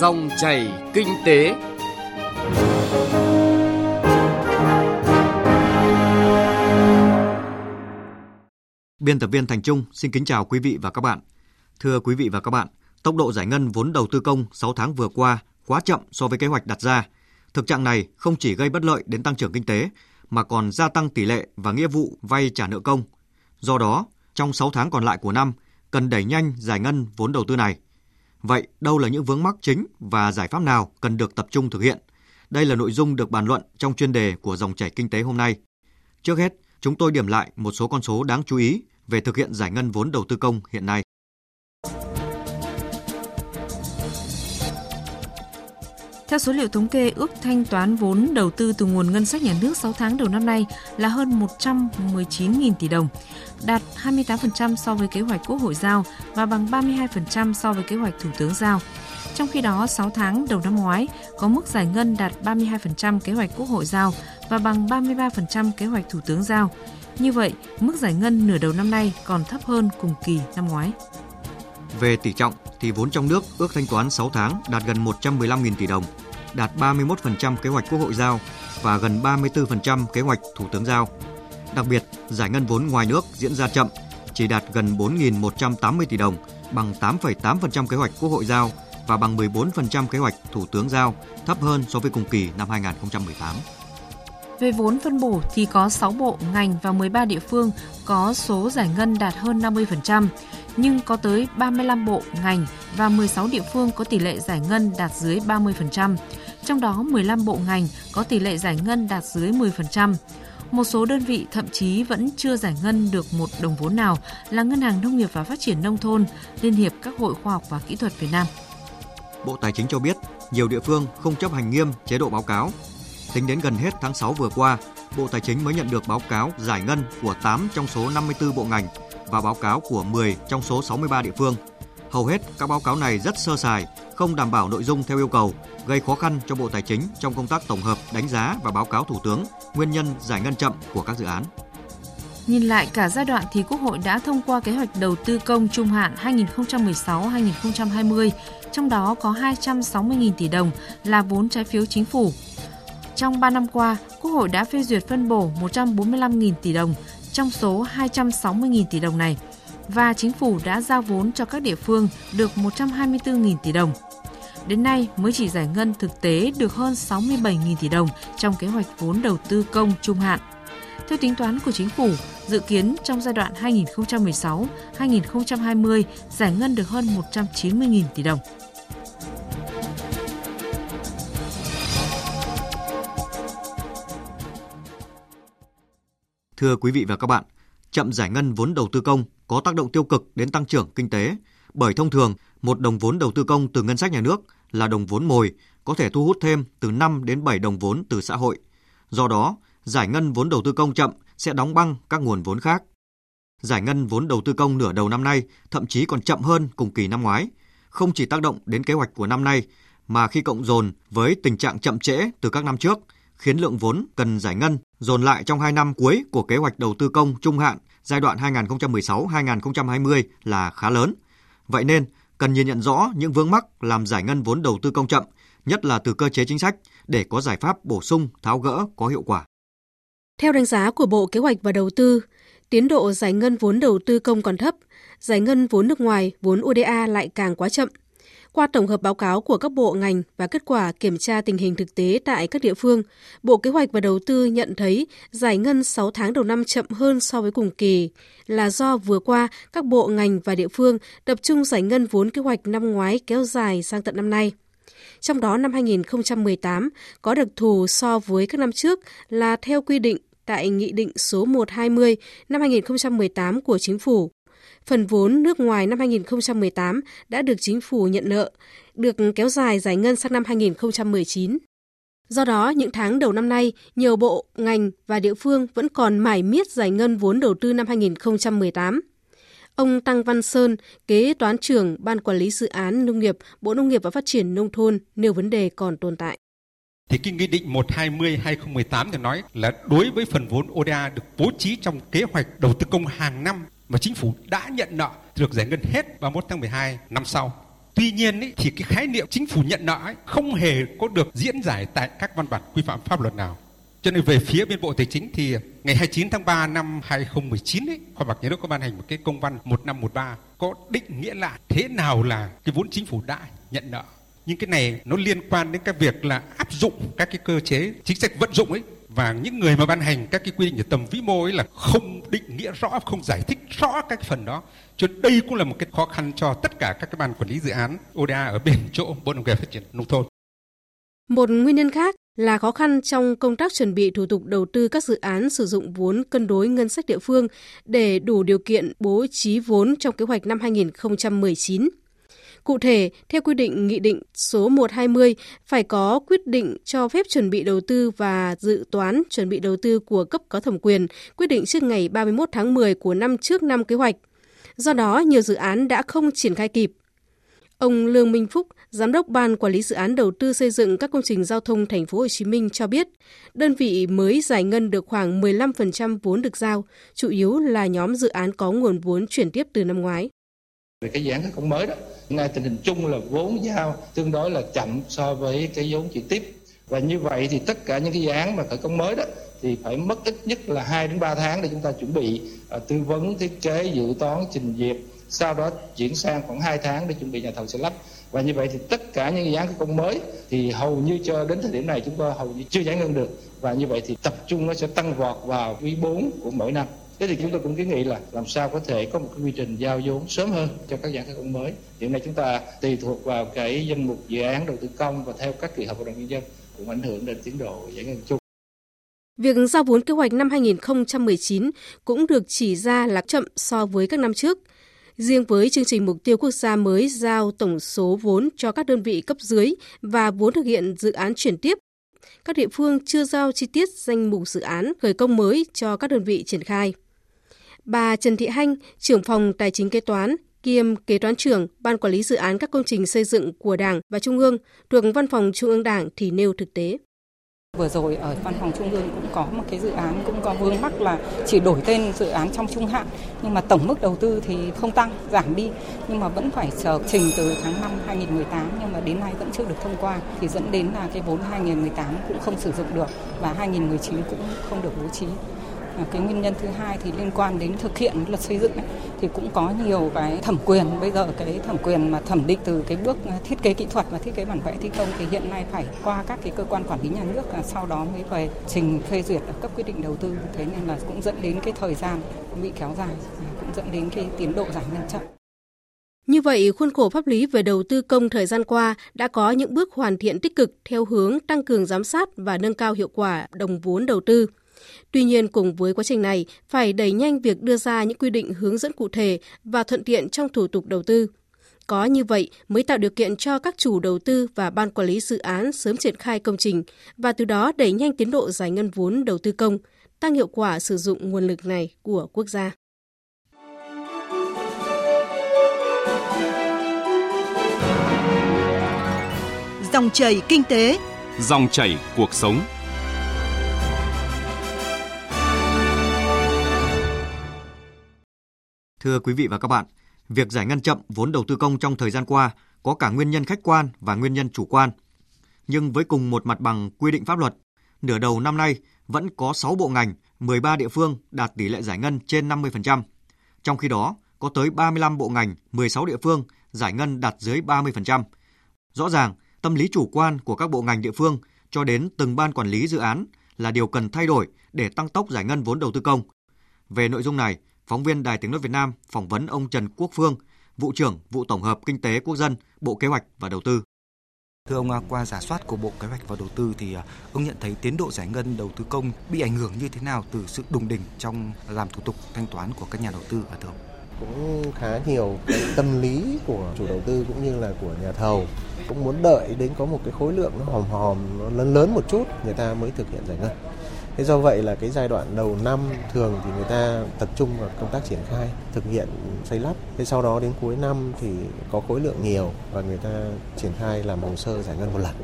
Dòng chảy kinh tế. Biên tập viên Thành Trung xin kính chào quý vị và các bạn. Thưa quý vị và các bạn, tốc độ giải ngân vốn đầu tư công 6 tháng vừa qua quá chậm so với kế hoạch đặt ra. Thực trạng này không chỉ gây bất lợi đến tăng trưởng kinh tế mà còn gia tăng tỷ lệ và nghĩa vụ vay trả nợ công. Do đó, trong 6 tháng còn lại của năm, cần đẩy nhanh giải ngân vốn đầu tư này. Vậy, đâu là những vướng mắc chính và giải pháp nào cần được tập trung thực hiện? Đây là nội dung được bàn luận trong chuyên đề của dòng chảy kinh tế hôm nay. Trước hết, chúng tôi điểm lại một số con số đáng chú ý về thực hiện giải ngân vốn đầu tư công hiện nay. Theo số liệu thống kê, ước thanh toán vốn đầu tư từ nguồn ngân sách nhà nước 6 tháng đầu năm nay là hơn 119.000 tỷ đồng, đạt 28% so với kế hoạch Quốc hội giao và bằng 32% so với kế hoạch Thủ tướng giao. Trong khi đó, 6 tháng đầu năm ngoái có mức giải ngân đạt 32% kế hoạch Quốc hội giao và bằng 33% kế hoạch Thủ tướng giao. Như vậy, mức giải ngân nửa đầu năm nay còn thấp hơn cùng kỳ năm ngoái. Về tỷ trọng thì vốn trong nước ước thanh toán 6 tháng đạt gần 115.000 tỷ đồng, đạt 31% kế hoạch Quốc hội giao và gần 34% kế hoạch Thủ tướng giao. Đặc biệt, giải ngân vốn ngoài nước diễn ra chậm, chỉ đạt gần 4.180 tỷ đồng, bằng 8,8% kế hoạch Quốc hội giao và bằng 14% kế hoạch Thủ tướng giao, thấp hơn so với cùng kỳ năm 2018. Về vốn phân bổ thì có 6 bộ, ngành và 13 địa phương có số giải ngân đạt hơn 50%, nhưng có tới 35 bộ, ngành và 16 địa phương có tỷ lệ giải ngân đạt dưới 30%, trong đó 15 bộ ngành có tỷ lệ giải ngân đạt dưới 10%. Một số đơn vị thậm chí vẫn chưa giải ngân được một đồng vốn nào là Ngân hàng Nông nghiệp và Phát triển Nông thôn, Liên hiệp các hội khoa học và kỹ thuật Việt Nam. Bộ Tài chính cho biết, nhiều địa phương không chấp hành nghiêm chế độ báo cáo. Tính đến gần hết tháng 6 vừa qua, Bộ Tài chính mới nhận được báo cáo giải ngân của 8 trong số 54 bộ ngành và báo cáo của 10 trong số 63 địa phương. Hầu hết các báo cáo này rất sơ sài, không đảm bảo nội dung theo yêu cầu, gây khó khăn cho Bộ Tài chính trong công tác tổng hợp, đánh giá và báo cáo Thủ tướng nguyên nhân giải ngân chậm của các dự án. Nhìn lại cả giai đoạn thì Quốc hội đã thông qua kế hoạch đầu tư công trung hạn 2016-2020, trong đó có 260.000 tỷ đồng là vốn trái phiếu chính phủ. Trong 3 năm qua, Quốc hội đã phê duyệt phân bổ 145.000 tỷ đồng trong số 260.000 tỷ đồng này và chính phủ đã giao vốn cho các địa phương được 124.000 tỷ đồng. Đến nay mới chỉ giải ngân thực tế được hơn 67.000 tỷ đồng trong kế hoạch vốn đầu tư công trung hạn. Theo tính toán của chính phủ, dự kiến trong giai đoạn 2016-2020 giải ngân được hơn 190.000 tỷ đồng. Thưa quý vị và các bạn, chậm giải ngân vốn đầu tư công có tác động tiêu cực đến tăng trưởng kinh tế, bởi thông thường một đồng vốn đầu tư công từ ngân sách nhà nước là đồng vốn mồi có thể thu hút thêm từ 5 đến 7 đồng vốn từ xã hội. Do đó, giải ngân vốn đầu tư công chậm sẽ đóng băng các nguồn vốn khác. Giải ngân vốn đầu tư công nửa đầu năm nay thậm chí còn chậm hơn cùng kỳ năm ngoái, không chỉ tác động đến kế hoạch của năm nay mà khi cộng dồn với tình trạng chậm trễ từ các năm trước, khiến lượng vốn cần giải ngân dồn lại trong 2 năm cuối của kế hoạch đầu tư công trung hạn giai đoạn 2016-2020 là khá lớn. Vậy nên, cần nhìn nhận rõ những vướng mắc làm giải ngân vốn đầu tư công chậm, nhất là từ cơ chế chính sách để có giải pháp bổ sung tháo gỡ có hiệu quả. Theo đánh giá của Bộ Kế hoạch và Đầu tư, tiến độ giải ngân vốn đầu tư công còn thấp, giải ngân vốn nước ngoài, vốn ODA lại càng quá chậm. Qua tổng hợp báo cáo của các bộ ngành và kết quả kiểm tra tình hình thực tế tại các địa phương, Bộ Kế hoạch và Đầu tư nhận thấy giải ngân 6 tháng đầu năm chậm hơn so với cùng kỳ là do vừa qua các bộ ngành và địa phương tập trung giải ngân vốn kế hoạch năm ngoái kéo dài sang tận năm nay. Trong đó năm 2018 có đặc thù so với các năm trước là theo quy định tại Nghị định số 120 năm 2018 của Chính phủ Phần vốn nước ngoài năm 2018 đã được chính phủ nhận nợ, được kéo dài giải ngân sang năm 2019. Do đó, những tháng đầu năm nay, nhiều bộ, ngành và địa phương vẫn còn mải miết giải ngân vốn đầu tư năm 2018. Ông Tăng Văn Sơn, kế toán trưởng Ban Quản lý Dự án Nông nghiệp, Bộ Nông nghiệp và Phát triển Nông thôn nêu vấn đề còn tồn tại. Thì cái Nghị định 120-2018 thì nói là đối với phần vốn ODA được bố trí trong kế hoạch đầu tư công hàng năm mà chính phủ đã nhận nợ được giải ngân hết 31 tháng 12 năm sau. Tuy nhiên ý, thì cái khái niệm chính phủ nhận nợ ấy, không hề có được diễn giải tại các văn bản quy phạm pháp luật nào. Cho nên về phía bên Bộ Tài chính thì ngày 29 tháng 3 năm 2019 ấy, Kho bạc Nhà nước có ban hành một cái công văn 1513 có định nghĩa lại thế nào là cái vốn chính phủ đã nhận nợ. Nhưng cái này nó liên quan đến cái việc là áp dụng các cái cơ chế chính sách vận dụng ấy và những người mà ban hành các cái quy định về tầm vĩ mô ấy là không định nghĩa rõ, không giải thích rõ các phần đó. Cho đây cũng là một cái khó khăn cho tất cả các cái ban quản lý dự án ODA ở bên chỗ Bộ Nông nghiệp Phát triển Nông thôn. Một nguyên nhân khác là khó khăn trong công tác chuẩn bị thủ tục đầu tư các dự án sử dụng vốn cân đối ngân sách địa phương để đủ điều kiện bố trí vốn trong kế hoạch năm 2019. Cụ thể, theo quy định Nghị định số 120, phải có quyết định cho phép chuẩn bị đầu tư và dự toán chuẩn bị đầu tư của cấp có thẩm quyền, quyết định trước ngày 31 tháng 10 của năm trước năm kế hoạch. Do đó, nhiều dự án đã không triển khai kịp. Ông Lương Minh Phúc, Giám đốc Ban Quản lý Dự án Đầu tư xây dựng các công trình giao thông Thành phố Hồ Chí Minh cho biết, đơn vị mới giải ngân được khoảng 15% vốn được giao, chủ yếu là nhóm dự án có nguồn vốn chuyển tiếp từ năm ngoái. Về cái dự án khởi công mới đó, ngay tình hình chung là vốn giao tương đối là chậm so với cái vốn chuyển tiếp. Và như vậy thì tất cả những cái dự án mà khởi công mới đó thì phải mất ít nhất là 2 đến 3 tháng để chúng ta chuẩn bị uh, tư vấn thiết kế dự toán trình duyệt. Sau đó chuyển sang khoảng 2 tháng để chuẩn bị nhà thầu sẽ lắp. Và như vậy thì tất cả những dự án khởi công mới thì hầu như cho đến thời điểm này chúng ta hầu như chưa giải ngân được. Và như vậy thì tập trung nó sẽ tăng vọt vào quý 4 của mỗi năm thế thì chúng tôi cũng kiến nghị là làm sao có thể có một cái quy trình giao vốn sớm hơn cho các dự án công mới hiện nay chúng ta tùy thuộc vào cái danh mục dự án đầu tư công và theo các kỳ họp hội đồng nhân dân cũng ảnh hưởng đến tiến độ giải ngân chung Việc giao vốn kế hoạch năm 2019 cũng được chỉ ra là chậm so với các năm trước. Riêng với chương trình mục tiêu quốc gia mới giao tổng số vốn cho các đơn vị cấp dưới và vốn thực hiện dự án chuyển tiếp, các địa phương chưa giao chi tiết danh mục dự án khởi công mới cho các đơn vị triển khai. Bà Trần Thị Hanh, trưởng phòng tài chính kế toán, kiêm kế toán trưởng Ban Quản lý Dự án các công trình xây dựng của Đảng và Trung ương thuộc Văn phòng Trung ương Đảng thì nêu thực tế. Vừa rồi ở văn phòng trung ương cũng có một cái dự án cũng có vướng mắc là chỉ đổi tên dự án trong trung hạn nhưng mà tổng mức đầu tư thì không tăng, giảm đi. Nhưng mà vẫn phải chờ trình từ tháng 5 2018 nhưng mà đến nay vẫn chưa được thông qua. Thì dẫn đến là cái vốn 2018 cũng không sử dụng được và 2019 cũng không được bố trí cái nguyên nhân thứ hai thì liên quan đến thực hiện luật xây dựng ấy, thì cũng có nhiều cái thẩm quyền. Bây giờ cái thẩm quyền mà thẩm định từ cái bước à, thiết kế kỹ thuật và thiết kế bản vẽ thi công thì hiện nay phải qua các cái cơ quan quản lý nhà nước và sau đó mới về trình phê duyệt ở cấp quyết định đầu tư. Thế nên là cũng dẫn đến cái thời gian bị kéo dài cũng dẫn đến cái tiến độ giải ngân chậm. Như vậy, khuôn khổ pháp lý về đầu tư công thời gian qua đã có những bước hoàn thiện tích cực theo hướng tăng cường giám sát và nâng cao hiệu quả đồng vốn đầu tư. Tuy nhiên, cùng với quá trình này, phải đẩy nhanh việc đưa ra những quy định hướng dẫn cụ thể và thuận tiện trong thủ tục đầu tư. Có như vậy mới tạo điều kiện cho các chủ đầu tư và ban quản lý dự án sớm triển khai công trình và từ đó đẩy nhanh tiến độ giải ngân vốn đầu tư công, tăng hiệu quả sử dụng nguồn lực này của quốc gia. Dòng chảy kinh tế, dòng chảy cuộc sống. Thưa quý vị và các bạn, việc giải ngân chậm vốn đầu tư công trong thời gian qua có cả nguyên nhân khách quan và nguyên nhân chủ quan. Nhưng với cùng một mặt bằng quy định pháp luật, nửa đầu năm nay vẫn có 6 bộ ngành, 13 địa phương đạt tỷ lệ giải ngân trên 50%. Trong khi đó, có tới 35 bộ ngành, 16 địa phương giải ngân đạt dưới 30%. Rõ ràng, tâm lý chủ quan của các bộ ngành địa phương cho đến từng ban quản lý dự án là điều cần thay đổi để tăng tốc giải ngân vốn đầu tư công. Về nội dung này, Phóng viên Đài Tiếng nói Việt Nam phỏng vấn ông Trần Quốc Phương, vụ trưởng vụ tổng hợp kinh tế quốc dân, Bộ Kế hoạch và Đầu tư. Thưa ông, qua giả soát của Bộ Kế hoạch và Đầu tư thì à, ông nhận thấy tiến độ giải ngân đầu tư công bị ảnh hưởng như thế nào từ sự đùng đỉnh trong làm thủ tục thanh toán của các nhà đầu tư ở thưa ông? Cũng khá nhiều cái tâm lý của chủ đầu tư cũng như là của nhà thầu cũng muốn đợi đến có một cái khối lượng nó hòm hòm nó lớn lớn một chút người ta mới thực hiện giải ngân Thế do vậy là cái giai đoạn đầu năm thường thì người ta tập trung vào công tác triển khai, thực hiện xây lắp. Thế sau đó đến cuối năm thì có khối lượng nhiều và người ta triển khai làm hồ sơ giải ngân một lần.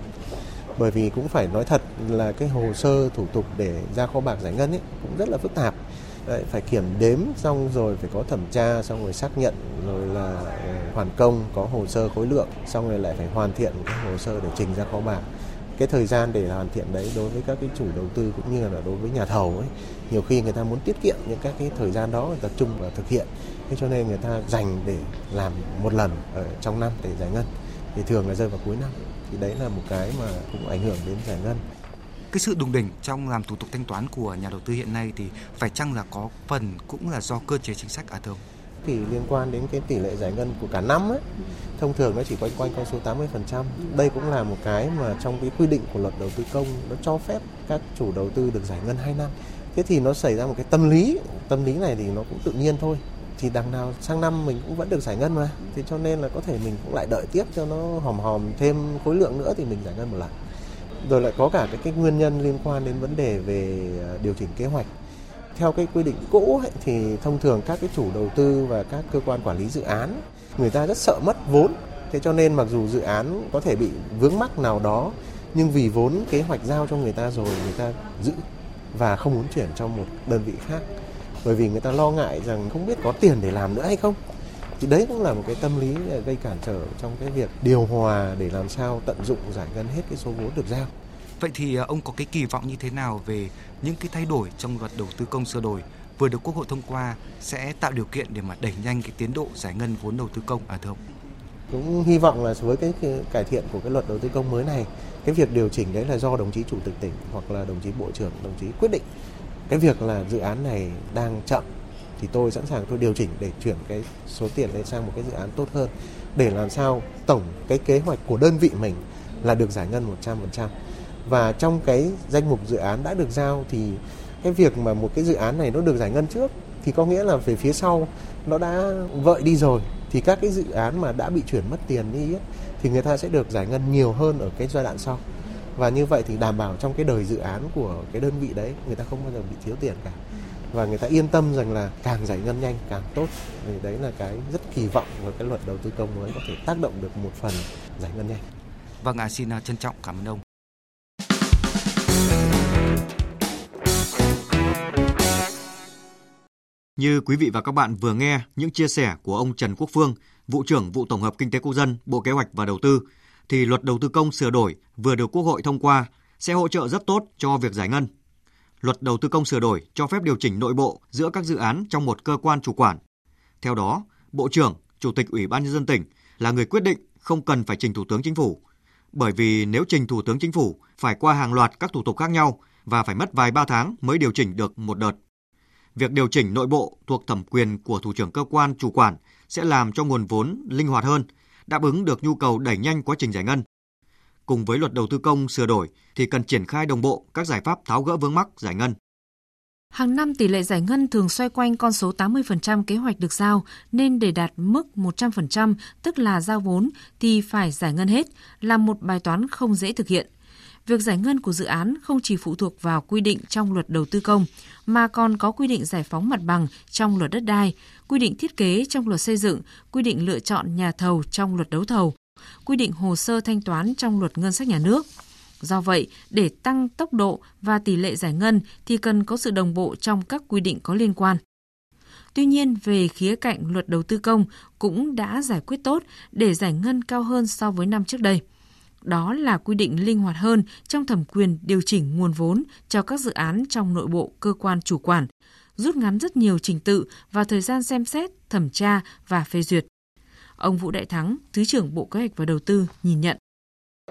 Bởi vì cũng phải nói thật là cái hồ sơ thủ tục để ra kho bạc giải ngân ấy cũng rất là phức tạp. Đấy, phải kiểm đếm xong rồi phải có thẩm tra xong rồi xác nhận rồi là ờ, hoàn công, có hồ sơ khối lượng, xong rồi lại phải hoàn thiện cái hồ sơ để trình ra kho bạc cái thời gian để hoàn thiện đấy đối với các cái chủ đầu tư cũng như là đối với nhà thầu ấy, nhiều khi người ta muốn tiết kiệm những các cái thời gian đó tập trung và thực hiện. Thế cho nên người ta dành để làm một lần ở trong năm để giải ngân, thì thường là rơi vào cuối năm. Thì đấy là một cái mà cũng ảnh hưởng đến giải ngân. Cái sự đùng đỉnh trong làm thủ tục thanh toán của nhà đầu tư hiện nay thì phải chăng là có phần cũng là do cơ chế chính sách à thưa ông? Thì liên quan đến cái tỷ lệ giải ngân của cả năm ấy thông thường nó chỉ quanh quanh con số 80%. Đây cũng là một cái mà trong cái quy định của luật đầu tư công nó cho phép các chủ đầu tư được giải ngân 2 năm. Thế thì nó xảy ra một cái tâm lý, tâm lý này thì nó cũng tự nhiên thôi. Thì đằng nào sang năm mình cũng vẫn được giải ngân mà. Thế cho nên là có thể mình cũng lại đợi tiếp cho nó hòm hòm thêm khối lượng nữa thì mình giải ngân một lần. Rồi lại có cả cái, cái nguyên nhân liên quan đến vấn đề về à, điều chỉnh kế hoạch theo cái quy định cũ ấy, thì thông thường các cái chủ đầu tư và các cơ quan quản lý dự án người ta rất sợ mất vốn. Thế cho nên mặc dù dự án có thể bị vướng mắc nào đó nhưng vì vốn kế hoạch giao cho người ta rồi người ta giữ và không muốn chuyển cho một đơn vị khác. Bởi vì người ta lo ngại rằng không biết có tiền để làm nữa hay không. Thì đấy cũng là một cái tâm lý gây cản trở trong cái việc điều hòa để làm sao tận dụng giải ngân hết cái số vốn được giao. Vậy thì ờ, ông có cái kỳ vọng như thế nào về những cái thay đổi trong luật đầu tư công sửa đổi vừa được Quốc hội thông qua sẽ tạo điều kiện để mà đẩy nhanh cái tiến độ giải ngân vốn đầu tư công à thưa ông? Cũng hy vọng là với cái cải thiện của cái luật đầu tư công mới này, cái việc điều chỉnh đấy là do đồng chí chủ tịch tỉnh hoặc là đồng chí bộ trưởng, đồng chí quyết định. Cái việc là dự án này đang chậm thì tôi sẵn sàng tôi điều chỉnh để chuyển cái số tiền đấy sang một cái dự án tốt hơn để làm sao tổng cái kế hoạch của đơn vị mình là được giải ngân 100% và trong cái danh mục dự án đã được giao thì cái việc mà một cái dự án này nó được giải ngân trước thì có nghĩa là về phía sau nó đã vợi đi rồi thì các cái dự án mà đã bị chuyển mất tiền đi ấy, thì người ta sẽ được giải ngân nhiều hơn ở cái giai đoạn sau và như vậy thì đảm bảo trong cái đời dự án của cái đơn vị đấy người ta không bao giờ bị thiếu tiền cả và người ta yên tâm rằng là càng giải ngân nhanh càng tốt thì đấy là cái rất kỳ vọng vào cái luật đầu tư công mới có thể tác động được một phần giải ngân nhanh. Vâng, à, xin trân trọng cảm ơn ông. Như quý vị và các bạn vừa nghe những chia sẻ của ông Trần Quốc Phương, vụ trưởng vụ tổng hợp kinh tế quốc dân, Bộ Kế hoạch và Đầu tư, thì luật đầu tư công sửa đổi vừa được Quốc hội thông qua sẽ hỗ trợ rất tốt cho việc giải ngân. Luật đầu tư công sửa đổi cho phép điều chỉnh nội bộ giữa các dự án trong một cơ quan chủ quản. Theo đó, Bộ trưởng, Chủ tịch Ủy ban nhân dân tỉnh là người quyết định không cần phải trình Thủ tướng Chính phủ. Bởi vì nếu trình Thủ tướng Chính phủ phải qua hàng loạt các thủ tục khác nhau và phải mất vài ba tháng mới điều chỉnh được một đợt việc điều chỉnh nội bộ thuộc thẩm quyền của thủ trưởng cơ quan chủ quản sẽ làm cho nguồn vốn linh hoạt hơn, đáp ứng được nhu cầu đẩy nhanh quá trình giải ngân. Cùng với luật đầu tư công sửa đổi thì cần triển khai đồng bộ các giải pháp tháo gỡ vướng mắc giải ngân. Hàng năm tỷ lệ giải ngân thường xoay quanh con số 80% kế hoạch được giao, nên để đạt mức 100%, tức là giao vốn, thì phải giải ngân hết, là một bài toán không dễ thực hiện việc giải ngân của dự án không chỉ phụ thuộc vào quy định trong luật đầu tư công, mà còn có quy định giải phóng mặt bằng trong luật đất đai, quy định thiết kế trong luật xây dựng, quy định lựa chọn nhà thầu trong luật đấu thầu, quy định hồ sơ thanh toán trong luật ngân sách nhà nước. Do vậy, để tăng tốc độ và tỷ lệ giải ngân thì cần có sự đồng bộ trong các quy định có liên quan. Tuy nhiên, về khía cạnh luật đầu tư công cũng đã giải quyết tốt để giải ngân cao hơn so với năm trước đây đó là quy định linh hoạt hơn trong thẩm quyền điều chỉnh nguồn vốn cho các dự án trong nội bộ cơ quan chủ quản, rút ngắn rất nhiều trình tự và thời gian xem xét, thẩm tra và phê duyệt. Ông Vũ Đại Thắng, Thứ trưởng Bộ Kế hoạch và Đầu tư nhìn nhận.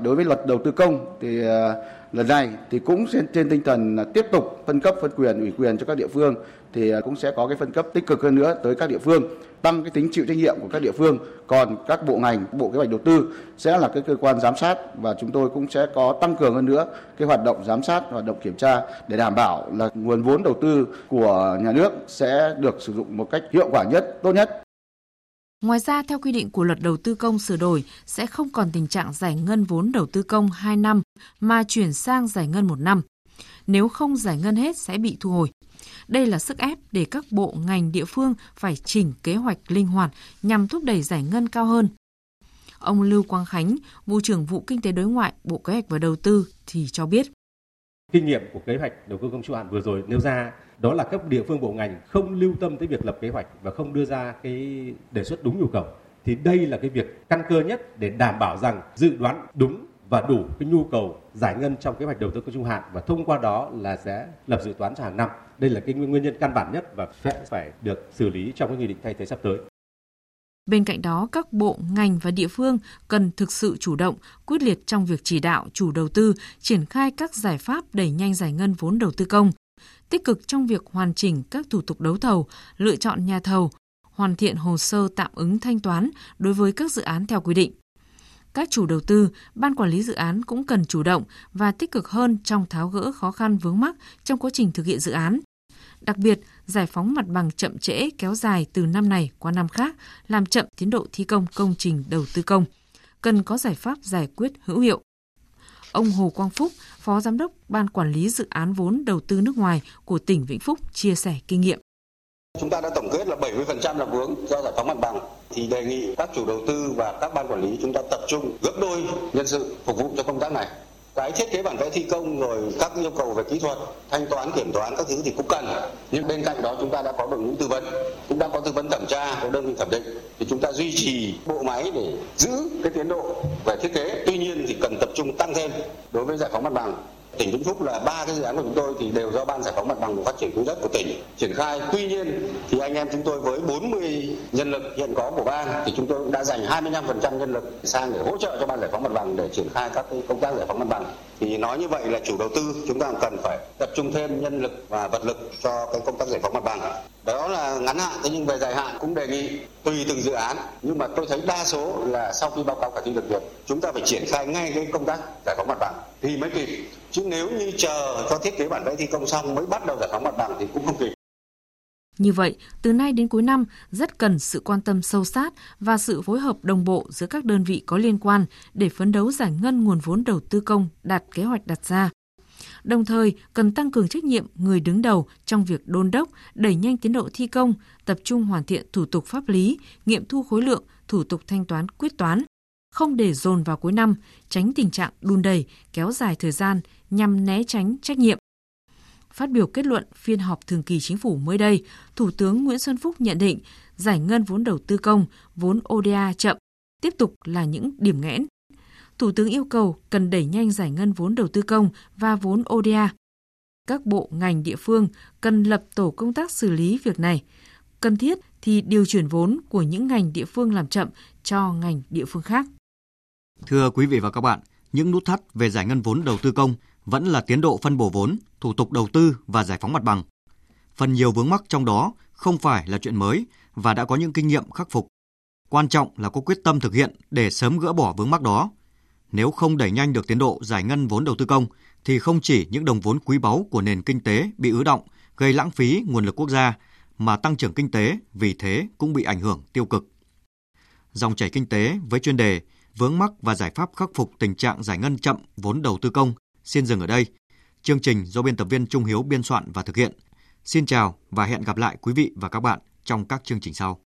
Đối với luật đầu tư công thì à, lần này thì cũng trên, tinh thần là tiếp tục phân cấp phân quyền ủy quyền cho các địa phương thì à, cũng sẽ có cái phân cấp tích cực hơn nữa tới các địa phương tăng cái tính chịu trách nhiệm của các địa phương. Còn các bộ ngành bộ kế hoạch đầu tư sẽ là cái cơ quan giám sát và chúng tôi cũng sẽ có tăng cường hơn nữa cái hoạt động giám sát hoạt động kiểm tra để đảm bảo là nguồn vốn đầu tư của nhà nước sẽ được sử dụng một cách hiệu quả nhất tốt nhất. Ngoài ra, theo quy định của luật đầu tư công sửa đổi, sẽ không còn tình trạng giải ngân vốn đầu tư công 2 năm mà chuyển sang giải ngân 1 năm. Nếu không giải ngân hết sẽ bị thu hồi. Đây là sức ép để các bộ ngành địa phương phải chỉnh kế hoạch linh hoạt nhằm thúc đẩy giải ngân cao hơn. Ông Lưu Quang Khánh, vụ trưởng vụ kinh tế đối ngoại, Bộ Kế hoạch và Đầu tư thì cho biết. Kinh nghiệm của kế hoạch đầu tư công trung hạn vừa rồi nêu ra, đó là các địa phương bộ ngành không lưu tâm tới việc lập kế hoạch và không đưa ra cái đề xuất đúng nhu cầu thì đây là cái việc căn cơ nhất để đảm bảo rằng dự đoán đúng và đủ cái nhu cầu giải ngân trong kế hoạch đầu tư công trung hạn và thông qua đó là sẽ lập dự toán cho hàng năm. Đây là cái nguyên nhân căn bản nhất và sẽ phải được xử lý trong cái nghị định thay thế sắp tới. Bên cạnh đó, các bộ, ngành và địa phương cần thực sự chủ động, quyết liệt trong việc chỉ đạo chủ đầu tư triển khai các giải pháp đẩy nhanh giải ngân vốn đầu tư công, tích cực trong việc hoàn chỉnh các thủ tục đấu thầu, lựa chọn nhà thầu, hoàn thiện hồ sơ tạm ứng thanh toán đối với các dự án theo quy định. Các chủ đầu tư, ban quản lý dự án cũng cần chủ động và tích cực hơn trong tháo gỡ khó khăn vướng mắc trong quá trình thực hiện dự án. Đặc biệt, giải phóng mặt bằng chậm trễ kéo dài từ năm này qua năm khác, làm chậm tiến độ thi công công trình đầu tư công. Cần có giải pháp giải quyết hữu hiệu. Ông Hồ Quang Phúc, Phó Giám đốc Ban Quản lý Dự án vốn đầu tư nước ngoài của tỉnh Vĩnh Phúc chia sẻ kinh nghiệm. Chúng ta đã tổng kết là 70% là vướng do giải phóng mặt bằng thì đề nghị các chủ đầu tư và các ban quản lý chúng ta tập trung gấp đôi nhân sự phục vụ cho công tác này cái thiết kế bản vẽ thi công rồi các yêu cầu về kỹ thuật, thanh toán, kiểm toán các thứ thì cũng cần. Nhưng bên cạnh đó chúng ta đã có đội ngũ tư vấn, cũng đã có tư vấn thẩm tra, có đơn vị thẩm định. Thì chúng ta duy trì bộ máy để giữ cái tiến độ về thiết kế. Tuy nhiên thì cần tập trung tăng thêm đối với giải phóng mặt bằng tỉnh Vĩnh Phúc là ba cái dự án của chúng tôi thì đều do ban giải phóng mặt bằng và phát triển quỹ đất của tỉnh triển khai. Tuy nhiên thì anh em chúng tôi với 40 nhân lực hiện có của ban thì chúng tôi cũng đã dành 25% nhân lực sang để hỗ trợ cho ban giải phóng mặt bằng để triển khai các cái công tác giải phóng mặt bằng. Thì nói như vậy là chủ đầu tư chúng ta cần phải tập trung thêm nhân lực và vật lực cho cái công tác giải phóng mặt bằng. Đó là ngắn hạn, thế nhưng về dài hạn cũng đề nghị tùy từng dự án. Nhưng mà tôi thấy đa số là sau khi báo cáo cả thi được việc, chúng ta phải triển khai ngay cái công tác giải phóng mặt bằng thì mới kịp. Chứ nếu như chờ cho thiết kế bản vẽ thi công xong mới bắt đầu giải phóng mặt bằng thì cũng không kịp. Như vậy, từ nay đến cuối năm rất cần sự quan tâm sâu sát và sự phối hợp đồng bộ giữa các đơn vị có liên quan để phấn đấu giải ngân nguồn vốn đầu tư công đạt kế hoạch đặt ra. Đồng thời, cần tăng cường trách nhiệm người đứng đầu trong việc đôn đốc, đẩy nhanh tiến độ thi công, tập trung hoàn thiện thủ tục pháp lý, nghiệm thu khối lượng, thủ tục thanh toán quyết toán, không để dồn vào cuối năm, tránh tình trạng đun đầy, kéo dài thời gian nhằm né tránh trách nhiệm. Phát biểu kết luận phiên họp thường kỳ chính phủ mới đây, Thủ tướng Nguyễn Xuân Phúc nhận định giải ngân vốn đầu tư công, vốn ODA chậm, tiếp tục là những điểm nghẽn. Thủ tướng yêu cầu cần đẩy nhanh giải ngân vốn đầu tư công và vốn ODA. Các bộ ngành địa phương cần lập tổ công tác xử lý việc này. Cần thiết thì điều chuyển vốn của những ngành địa phương làm chậm cho ngành địa phương khác. Thưa quý vị và các bạn, những nút thắt về giải ngân vốn đầu tư công vẫn là tiến độ phân bổ vốn, thủ tục đầu tư và giải phóng mặt bằng. Phần nhiều vướng mắc trong đó không phải là chuyện mới và đã có những kinh nghiệm khắc phục. Quan trọng là có quyết tâm thực hiện để sớm gỡ bỏ vướng mắc đó. Nếu không đẩy nhanh được tiến độ giải ngân vốn đầu tư công thì không chỉ những đồng vốn quý báu của nền kinh tế bị ứ động, gây lãng phí nguồn lực quốc gia mà tăng trưởng kinh tế vì thế cũng bị ảnh hưởng tiêu cực. Dòng chảy kinh tế với chuyên đề vướng mắc và giải pháp khắc phục tình trạng giải ngân chậm vốn đầu tư công xin dừng ở đây. Chương trình do biên tập viên Trung Hiếu biên soạn và thực hiện. Xin chào và hẹn gặp lại quý vị và các bạn trong các chương trình sau.